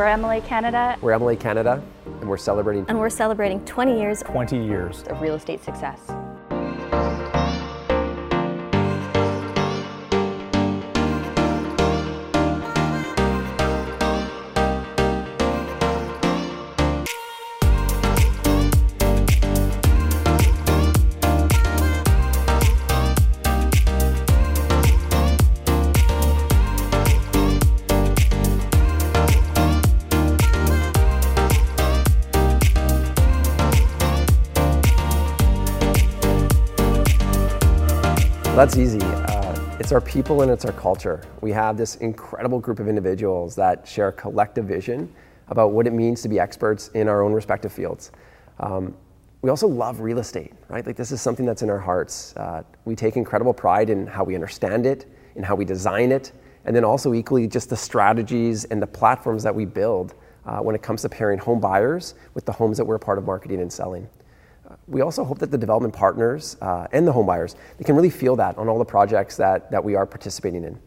We're MLA Canada. We're MLA Canada, and we're celebrating. And we're celebrating 20 years. 20 years of real estate success. That's easy. Uh, it's our people and it's our culture. We have this incredible group of individuals that share a collective vision about what it means to be experts in our own respective fields. Um, we also love real estate, right? Like this is something that's in our hearts. Uh, we take incredible pride in how we understand it, in how we design it, and then also equally just the strategies and the platforms that we build uh, when it comes to pairing home buyers with the homes that we're a part of marketing and selling we also hope that the development partners uh, and the homebuyers they can really feel that on all the projects that, that we are participating in.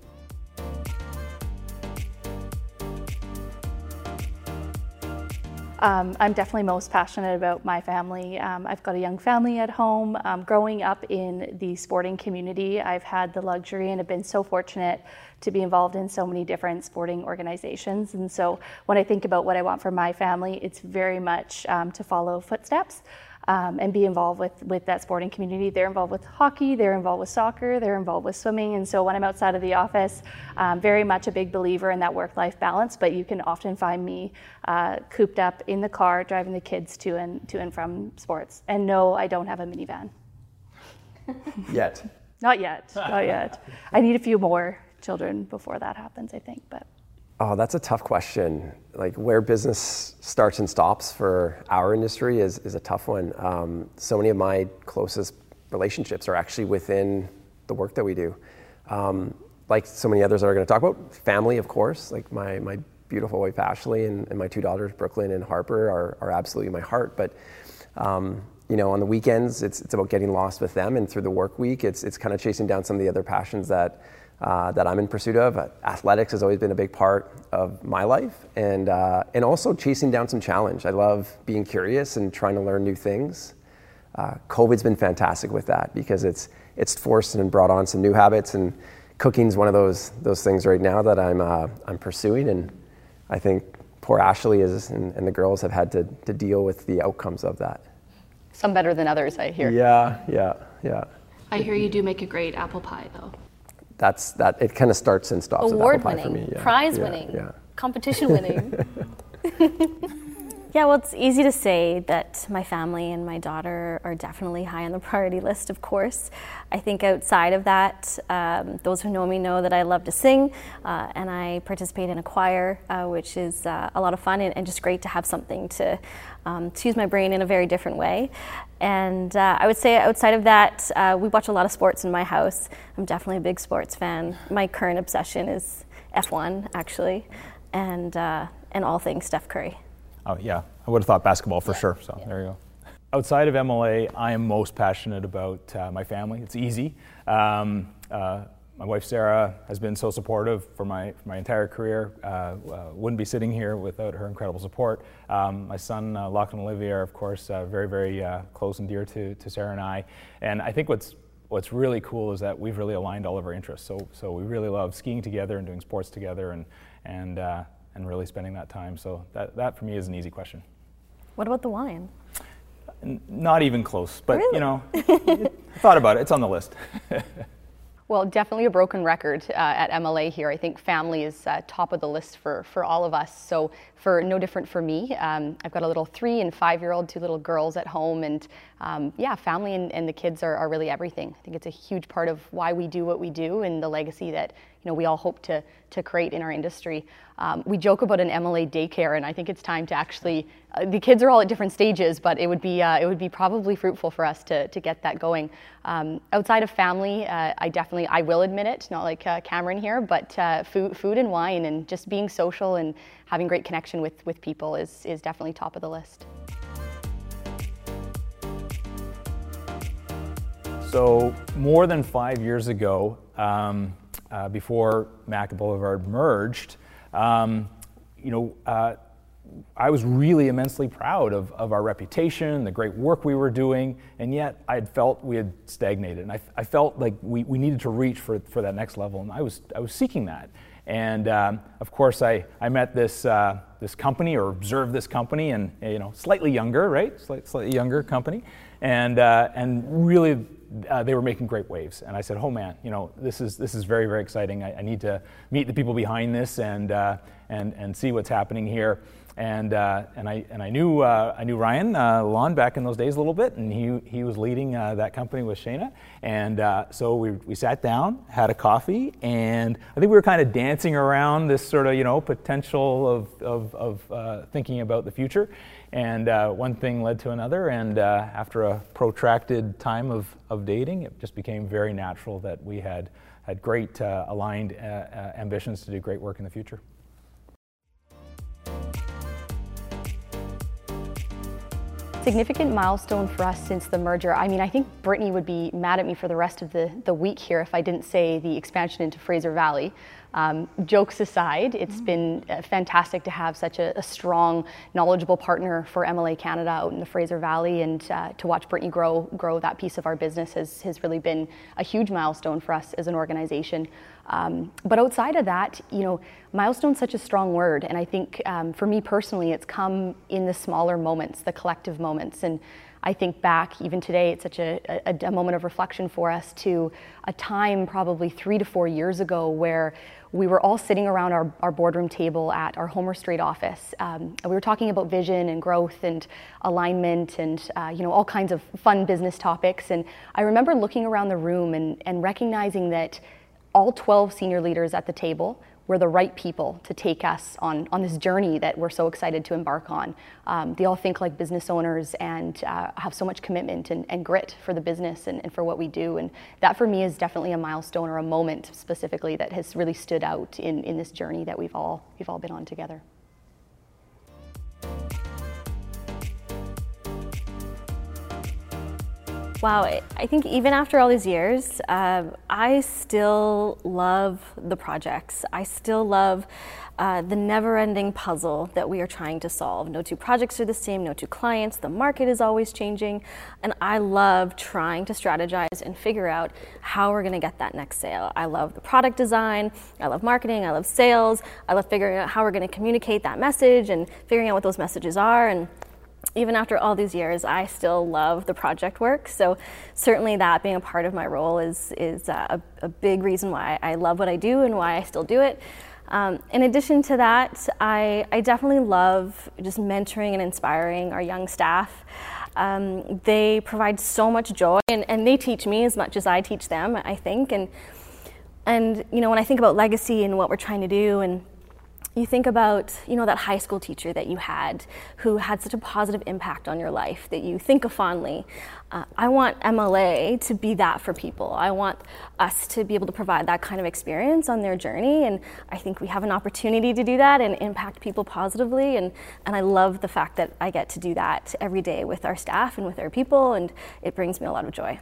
Um, I'm definitely most passionate about my family. Um, I've got a young family at home. Um, growing up in the sporting community, I've had the luxury and have been so fortunate to be involved in so many different sporting organizations. And so when I think about what I want for my family, it's very much um, to follow footsteps um, and be involved with, with that sporting community. They're involved with hockey, they're involved with soccer, they're involved with swimming. And so when I'm outside of the office, um, very much a big believer in that work life balance, but you can often find me uh, cooped up in the car driving the kids to and, to and from sports. And no, I don't have a minivan. Yet. not yet, not yet. I need a few more children before that happens, I think, but. Oh, that's a tough question. Like where business starts and stops for our industry is, is a tough one. Um, so many of my closest relationships are actually within the work that we do. Um, like so many others that are going to talk about, family, of course. Like my, my beautiful wife Ashley and, and my two daughters Brooklyn and Harper are, are absolutely my heart. But um, you know, on the weekends, it's, it's about getting lost with them, and through the work week, it's, it's kind of chasing down some of the other passions that uh, that I'm in pursuit of. Athletics has always been a big part of my life, and uh, and also chasing down some challenge. I love being curious and trying to learn new things. Uh, COVID's been fantastic with that because it's it's forced and brought on some new habits, and cooking's one of those those things right now that I'm uh, I'm pursuing, and I think poor Ashley is and, and the girls have had to to deal with the outcomes of that. Some better than others, I hear. Yeah, yeah, yeah. I hear you do make a great apple pie, though that's that it kind of starts and stops award winning for me yeah. prize yeah, winning yeah. competition winning yeah well it's easy to say that my family and my daughter are definitely high on the priority list of course i think outside of that um, those who know me know that i love to sing uh, and i participate in a choir uh, which is uh, a lot of fun and, and, just great to have something to um, to use my brain in a very different way and uh, I would say outside of that, uh, we watch a lot of sports in my house. I'm definitely a big sports fan. My current obsession is F1, actually, and, uh, and all things Steph Curry. Oh, yeah. I would have thought basketball for sure. So yeah. there you go. Outside of MLA, I am most passionate about uh, my family. It's easy. Um, uh, my wife Sarah has been so supportive for my, for my entire career. Uh, uh, wouldn't be sitting here without her incredible support. Um, my son uh, Lachlan Olivier are, of course, uh, very, very uh, close and dear to, to Sarah and I. And I think what's what's really cool is that we've really aligned all of our interests. So, so we really love skiing together and doing sports together and, and, uh, and really spending that time. So that, that for me is an easy question. What about the wine? N- not even close, but really? you know, I thought about it. It's on the list. Well, definitely a broken record uh, at MLA here. I think family is uh, top of the list for, for all of us. So, for no different for me, um, I've got a little three and five year old, two little girls at home, and um, yeah, family and, and the kids are, are really everything. I think it's a huge part of why we do what we do and the legacy that you know we all hope to to create in our industry. Um, we joke about an MLA daycare, and I think it's time to actually. Uh, the kids are all at different stages, but it would be uh, it would be probably fruitful for us to to get that going. Um, outside of family, uh, I definitely I will admit it, not like uh, Cameron here, but uh, food food and wine and just being social and having great connection with with people is is definitely top of the list. So more than five years ago. Um, uh, before Mac Boulevard merged, um, you know, uh, I was really immensely proud of, of our reputation, the great work we were doing, and yet I had felt we had stagnated. And I, I felt like we, we needed to reach for, for that next level, and I was, I was seeking that. And um, of course, I, I met this, uh, this company or observed this company, and you know, slightly younger, right? Slight, slightly younger company, and, uh, and really uh, they were making great waves. And I said, oh man, you know, this is, this is very, very exciting. I, I need to meet the people behind this and, uh, and, and see what's happening here and uh, and I and I knew uh, I knew Ryan uh, Lawn back in those days a little bit, and he he was leading uh, that company with Shayna, and uh, so we we sat down, had a coffee, and I think we were kind of dancing around this sort of you know potential of of, of uh, thinking about the future, and one thing led to another, and after a protracted time of of dating, it just became very natural that we had had great aligned ambitions to do great work in the future. Significant milestone for us since the merger. I mean, I think Brittany would be mad at me for the rest of the, the week here if I didn't say the expansion into Fraser Valley. Um, jokes aside, it's mm-hmm. been uh, fantastic to have such a, a, strong, knowledgeable partner for MLA Canada out in the Fraser Valley, and uh, to watch Brittany grow grow that piece of our business has has really been a huge milestone for us as an organization. Um, but outside of that, you know, milestone's such a strong word, and I think um, for me personally, it's come in the smaller moments, the collective moments, and I think back, even today, it's such a, a, a, moment of reflection for us to a time probably three to four years ago where we were all sitting around our, our boardroom table at our Homer Street office. Um, we were talking about vision and growth and alignment and uh, you know all kinds of fun business topics. And I remember looking around the room and, and recognizing that all 12 senior leaders at the table we're the right people to take us on, on this journey that we're so excited to embark on. Um, they all think like business owners and uh, have so much commitment and, and grit for the business and, and, for what we do. And that for me is definitely a milestone or a moment specifically that has really stood out in, in this journey that we've all, we've all been on together. Wow, I think even after all these years, uh, I still love the projects. I still love uh, the never ending puzzle that we are trying to solve. No two projects are the same, no two clients, the market is always changing. And I love trying to strategize and figure out how we're going to get that next sale. I love the product design, I love marketing, I love sales, I love figuring out how we're going to communicate that message and figuring out what those messages are. And even after all these years, I still love the project work. So certainly that being a part of my role is, is a, a big reason why I love what I do and why I still do it. Um, in addition to that, I, I, definitely love just mentoring and inspiring our young staff. Um, they provide so much joy and, and they teach me as much as I teach them, I think. And, and, you know, when I think about legacy and what we're trying to do and you think about you know that high school teacher that you had who had such a positive impact on your life that you think of fondly uh, i want mla to be that for people. I want us to be able to provide that kind of experience on their journey. And i think we have an opportunity to do that and impact people positively. And, and i love the fact that i get to do that every day with our staff and with our people. And it brings me a lot of joy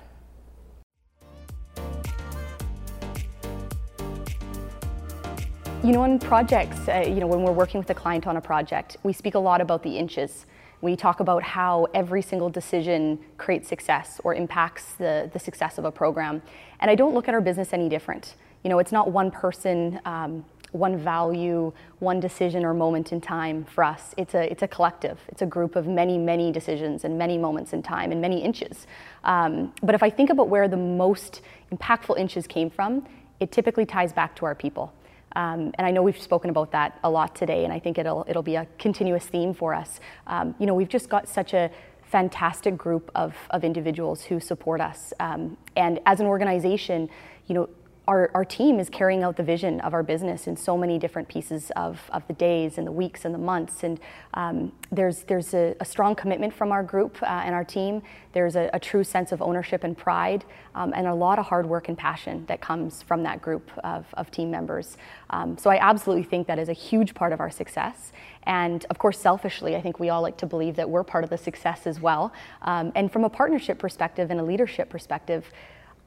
You know, in projects, uh, you know, when we're working with a client on a project, we speak a lot about the inches. We talk about how every single decision creates success or impacts the, the success of a program. And I don't look at our business any different. You know, it's not one person, um, one value, one decision or moment in time for us. It's a, it's a collective. It's a group of many, many decisions and many moments in time and many inches. Um, but if I think about where the most impactful inches came from, it typically ties back to our people. Um, and I know we've spoken about that a lot today, and I think it'll it'll be a continuous theme for us. Um, you know, we've just got such a fantastic group of, of individuals who support us, um, and as an organization, you know, our, our team is carrying out the vision of our business in so many different pieces of, of the days and the weeks and the months. And um, there's, there's a, a, strong commitment from our group uh, and our team. There's a, a, true sense of ownership and pride, um, and a lot of hard work and passion that comes from that group of, of team members. Um, so I absolutely think that is a huge part of our success. And of course, selfishly, I think we all like to believe that we're part of the success as well. Um, and from a partnership perspective and a leadership perspective,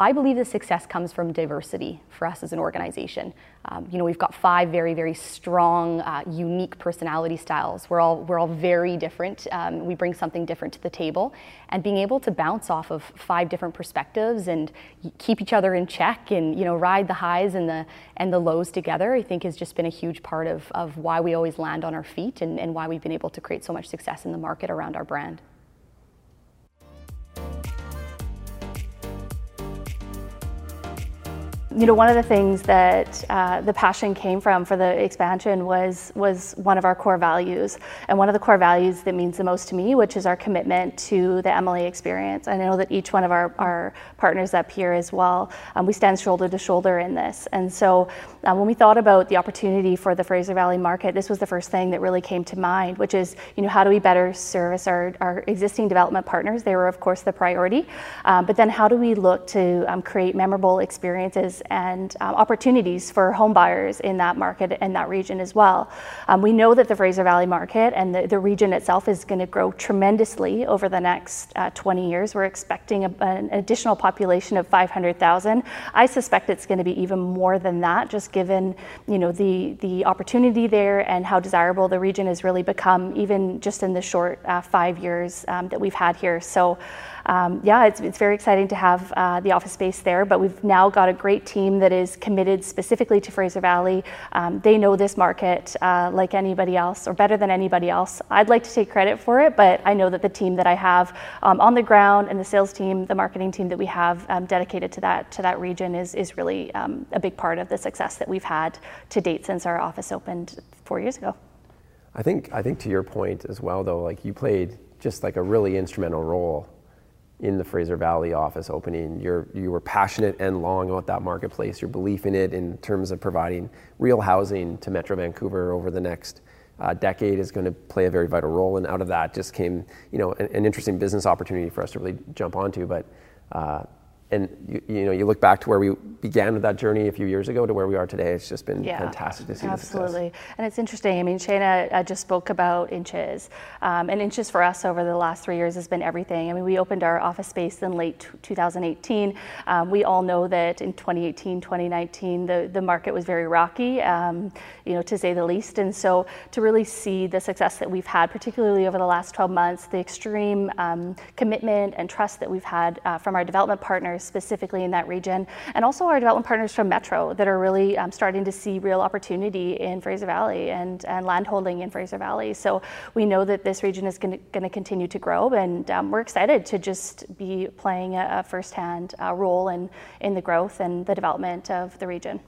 I believe the success comes from diversity for us as an organization. Um, you know, we've got five very, very strong, uh, unique personality styles. We're all we're all very different. Um, we bring something different to the table, and being able to bounce off of five different perspectives and keep each other in check, and you know, ride the highs and the and the lows together, I think has just been a huge part of of why we always land on our feet and, and why we've been able to create so much success in the market around our brand. You know, one of the things that uh, the passion came from for the expansion was was one of our core values, and one of the core values that means the most to me, which is our commitment to the MLA experience. I know that each one of our, our partners up here as well, um, we stand shoulder to shoulder in this. And so, um, when we thought about the opportunity for the Fraser Valley market, this was the first thing that really came to mind, which is, you know, how do we better service our, our existing development partners? They were, of course, the priority, um, but then how do we look to um, create memorable experiences and um, opportunities for home buyers in that market and that region as well. Um, we know that the Fraser Valley market and the, the region itself is going to grow tremendously over the next uh, 20 years. We're expecting a, an additional population of 500,000. I suspect it's going to be even more than that, just given you know the the opportunity there and how desirable the region has really become, even just in the short uh, five years um, that we've had here. So um, yeah, it's, it's very exciting to have uh, the office space there, but we've now got a great team that is committed specifically to Fraser Valley. Um, they know this market uh, like anybody else, or better than anybody else. I'd like to take credit for it, but I know that the team that I have um, on the ground and the sales team, the marketing team that we have um, dedicated to that to that region is is really um, a big part of the success that we've had to date since our office opened four years ago. I think I think to your point as well, though, like you played just like a really instrumental role in the Fraser Valley office opening. You're, you were passionate and long about that marketplace, your belief in it in terms of providing real housing to Metro Vancouver over the next uh, decade is going to play a very vital role. And out of that just came, you know, an, an interesting business opportunity for us to really jump onto. But uh, and you, you, know you look back to where we began with that journey a few years ago to where we are today it's just been yeah, fantastic to see this. absolutely. And it's interesting i mean shayna I just spoke about inches. Um, and inches for us over the last three years has been everything. I mean we opened our office space in late 2018 um, we all know that in 2018 2019 the, the market was very rocky um, you know to say the least. And so to really see the success that we've had particularly over the last 12 months the extreme um, commitment and trust that we've had uh, from our development partners specifically in that region, and also our development partners from Metro that are really um, starting to see real opportunity in Fraser Valley and, and land holding in Fraser Valley. So we know that this region is going to continue to grow, and um, we're excited to just be playing a, a firsthand uh, role in, in the growth and the development of the region.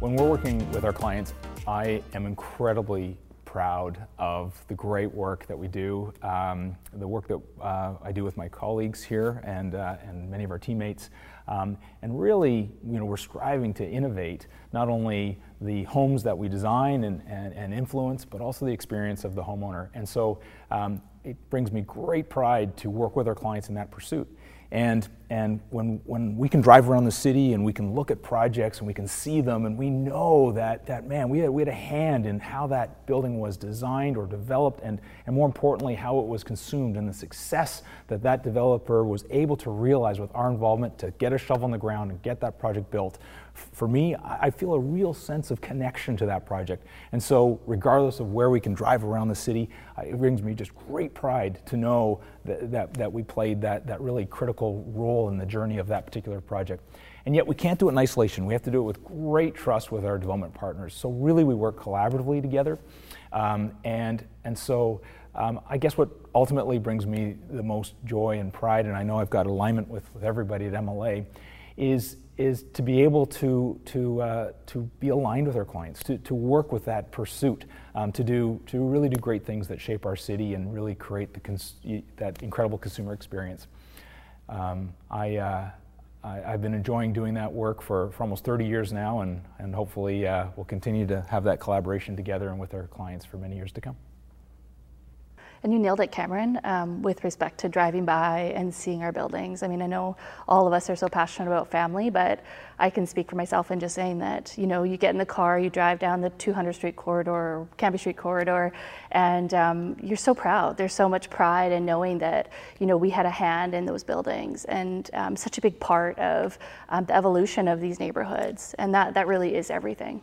When we're working with our clients, I am incredibly proud of the great work that we do, um, the work that uh, I do with my colleagues here and, uh, and many of our teammates. Um, and really, you know, we're striving to innovate not only the homes that we design and, and, and influence, but also the experience of the homeowner. And so um, it brings me great pride to work with our clients in that pursuit. And, and when, when we can drive around the city and we can look at projects and we can see them and we know that, that man, we had, we had a hand in how that building was designed or developed and, and more importantly, how it was consumed and the success that that developer was able to realize with our involvement to get a shovel in the ground and get that project built for me, I feel a real sense of connection to that project. And so, regardless of where we can drive around the city, it brings me just great pride to know that, that, that, we played that, that really critical role in the journey of that particular project. And yet, we can't do it in isolation. We have to do it with great trust with our development partners. So, really, we work collaboratively together. Um, and, and so, um, I guess what ultimately brings me the most joy and pride, and I know I've got alignment with, with everybody at MLA, is is to be able to, to, uh, to be aligned with our clients, to, to work with that pursuit, um, to, do, to really do great things that shape our city and really create the cons- that incredible consumer experience. Um, I, uh, I, have been enjoying doing that work for, for almost 30 years now, and, and hopefully uh, we'll continue to have that collaboration together and with our clients for many years to come. And you nailed it, Cameron, um, with respect to driving by and seeing our buildings. I mean, I know all of us are so passionate about family, but I can speak for myself in just saying that, you know, you get in the car, you drive down the 200 Street corridor, Cambie Street corridor, and um, you're so proud. There's so much pride in knowing that, you know, we had a hand in those buildings and um, such a big part of um, the evolution of these neighborhoods. And that, that really is everything.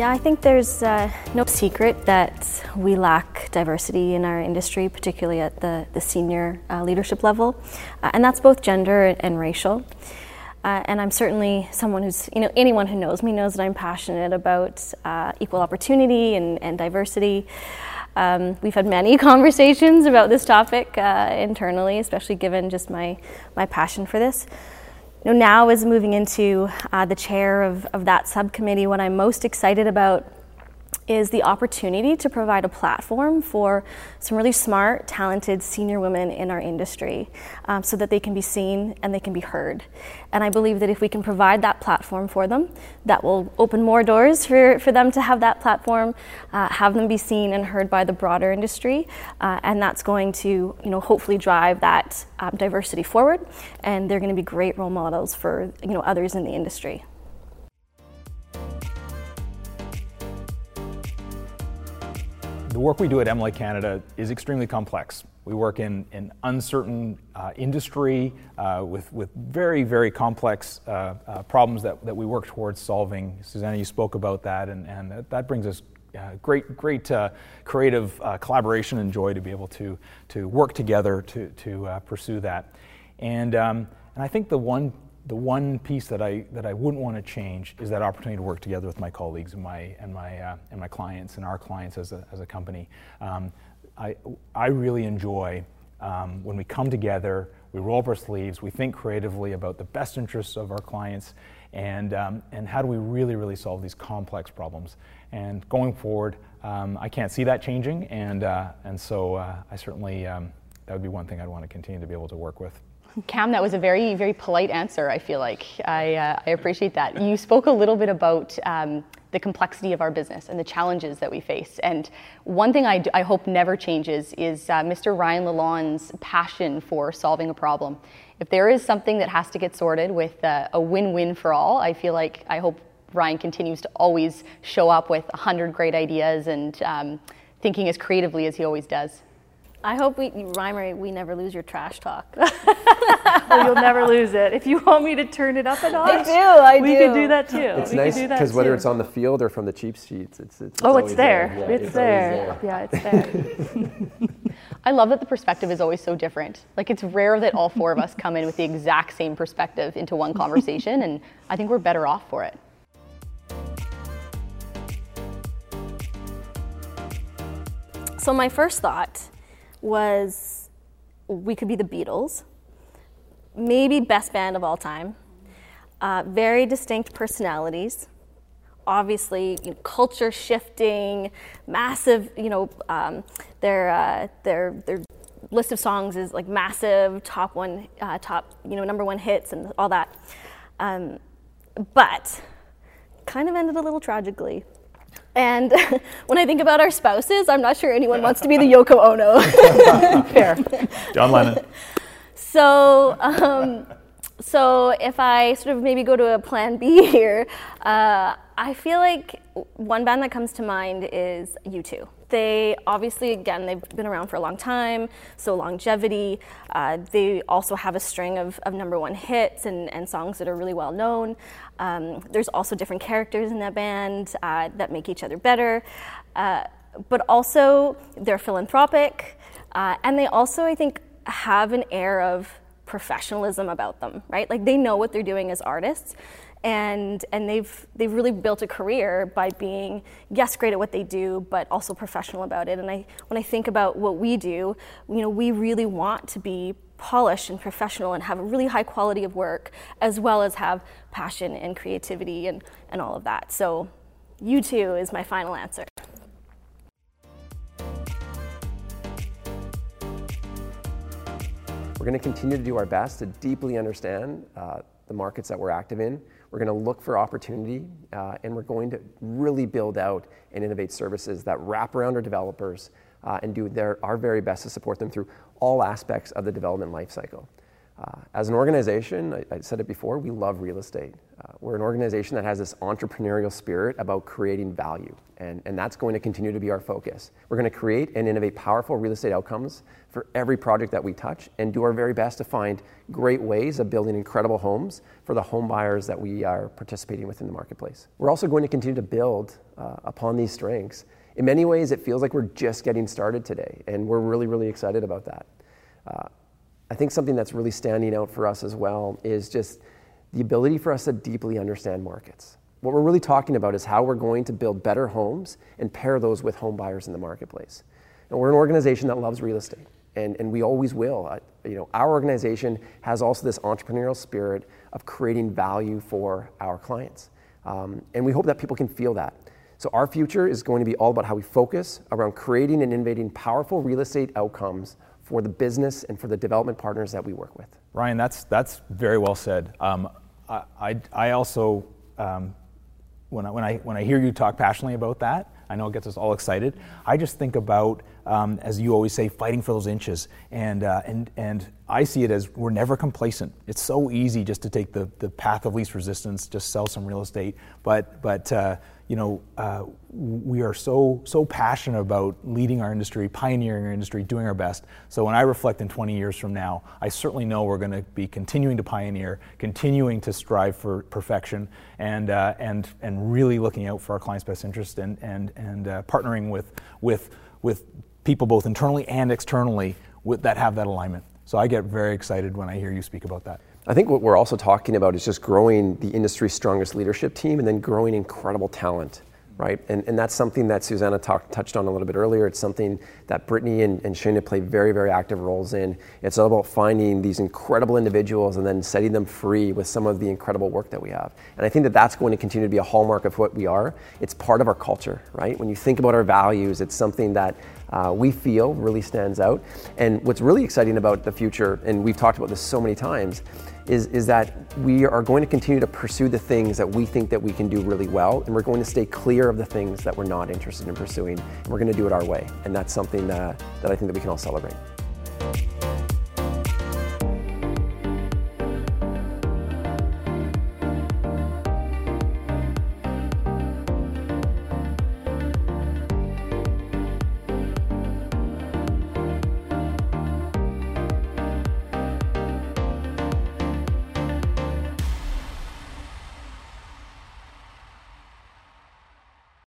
Yeah, I think there's uh, no secret that we lack diversity in our industry, particularly at the, the senior uh, leadership level, uh, and that's both gender and, and racial. Uh, and I'm certainly someone who's, you know, anyone who knows me knows that I'm passionate about uh, equal opportunity and, and diversity. Um, we've had many conversations about this topic uh, internally, especially given just my, my passion for this. You know, now, as moving into uh, the chair of, of that subcommittee, what I'm most excited about is the opportunity to provide a platform for some really smart, talented senior women in our industry um, so that they can be seen and they can be heard. And I believe that if we can provide that platform for them, that will open more doors for, for them to have that platform, uh, have them be seen and heard by the broader industry. Uh, and that's going to, you know, hopefully drive that um, diversity forward. And they're going to be great role models for, you know, others in the industry. The work we do at MLA Canada is extremely complex. We work in an uncertain uh, industry uh, with, with very, very complex uh, uh, problems that, that we work towards solving. Suzana, you spoke about that, and, and that, that brings us uh, great, great uh, creative collaboration and joy to be able to, to work together to, to pursue that. And, um, and I think the one the one piece that I that I wouldn't want to change is that opportunity to work together with my colleagues and my and my uh, and my clients and our clients as a as a company. Um, I I really enjoy um, when we come together, we roll up our sleeves, we think creatively about the best interests of our clients, and um, and how do we really really solve these complex problems. And going forward, um, I can't see that changing, and uh, and so uh, I certainly um, that would be one thing I'd want to continue to be able to work with. Cam, that was a very, very polite answer, I feel like. I, uh, I appreciate that. You spoke a little bit about um, the complexity of our business and the challenges that we face. And one thing I, hope never changes is uh, Mr. Ryan Lalonde's passion for solving a problem. If there is something that has to get sorted with uh, a win win for all, I feel like I hope Ryan continues to always show up with 100 great ideas and um, thinking as creatively as he always does. I hope we, Reimer, we never lose your trash talk. well, you'll never lose it. If you want me to turn it up a notch, I do. I we do. could do that too. It's we nice because whether it's on the field or from the cheap sheets, it's, it's, it's oh, it's there. there. Yeah, it's, it's there. there. Yeah, it's there. I love that the perspective is always so different. Like it's rare that all four of us come in with the exact same perspective into one conversation, and I think we're better off for it. So my first thought was we could be the Beatles, maybe best band of all time, uh, very distinct personalities, obviously you know, culture shifting, massive, you know, um, their, uh, their, their list of songs is like massive, top one, uh, top, you know, number one hits and all that. Um, but kind of ended a little tragically. And when I think about our spouses, I'm not sure anyone wants to be the Yoko Ono. Fair. John Lennon. So, um, so if I sort of maybe go to a plan B here, uh, I feel like one band that comes to mind is U2. They obviously, again, they've been around for a long time, so longevity. Uh, they also have a string of, of number one hits and, and songs that are really well known. Um, there's also different characters in that band uh, that make each other better. Uh, but also, they're philanthropic, uh, and they also, I think, have an air of professionalism about them, right? Like they know what they're doing as artists and and they've they've really built a career by being yes great at what they do but also professional about it and I when I think about what we do you know we really want to be polished and professional and have a really high quality of work as well as have passion and creativity and and all of that so U2 is my final answer We're going to continue to do our best to deeply understand uh, the markets that we're active in. We're going to look for opportunity, uh, and we're going to really build out and innovate services that wrap around our developers uh, and do their, our very best to support them through all aspects of the development lifecycle. Uh, as an organization, I, I, said it before, we love real estate. Uh, we're an organization that has this entrepreneurial spirit about creating value, and, and that's going to continue to be our focus. We're going to create and innovate powerful real estate outcomes for every project that we touch and do our very best to find great ways of building incredible homes for the home buyers that we are participating with in the marketplace. We're also going to continue to build uh, upon these strengths. In many ways, it feels like we're just getting started today, and we're really, really excited about that. Uh, I think something that's really standing out for us as well is just the ability for us to deeply understand markets. What we're really talking about is how we're going to build better homes and pair those with home buyers in the marketplace. And we're an organization that loves real estate, and, and we always will. Uh, you know, our organization has also this entrepreneurial spirit of creating value for our clients. Um, and we hope that people can feel that. So our future is going to be all about how we focus around creating and innovating powerful real estate outcomes for the business and for the development partners that we work with. Ryan, that's, that's very well said. Um, I, I, I, also, um, when, I, when, I, when I hear you talk passionately about that, I know it gets us all excited. I just think about, um, as you always say, fighting for those inches. And, uh, and, and I see it as we're never complacent. It's so easy just to take the, the path of least resistance, just sell some real estate. But, but uh, you know, uh, we are so so passionate about leading our industry, pioneering our industry, doing our best. So when I reflect in 20 years from now, I certainly know we're going to be continuing to pioneer, continuing to strive for perfection, and uh, and and really looking out for our clients' best interest and and and uh, partnering with with with people both internally and externally with, that have that alignment. So I get very excited when I hear you speak about that. I think what we're also talking about is just growing the industry's strongest leadership team and then growing incredible talent, right? And, and that's something that Suzana talk, touched on a little bit earlier. It's something that Brittany and, and Shayna play very, very active roles in. It's all about finding these incredible individuals and then setting them free with some of the incredible work that we have. And I think that that's going to continue to be a hallmark of what we are. It's part of our culture, right? When you think about our values, it's something that uh, we feel really stands out. And what's really exciting about the future, and we've talked about this so many times, is, is that we are going to continue to pursue the things that we think that we can do really well, and we're going to stay clear of the things that we're not interested in pursuing. And we're going to do it our way, and that's something that, that I think that we can all celebrate.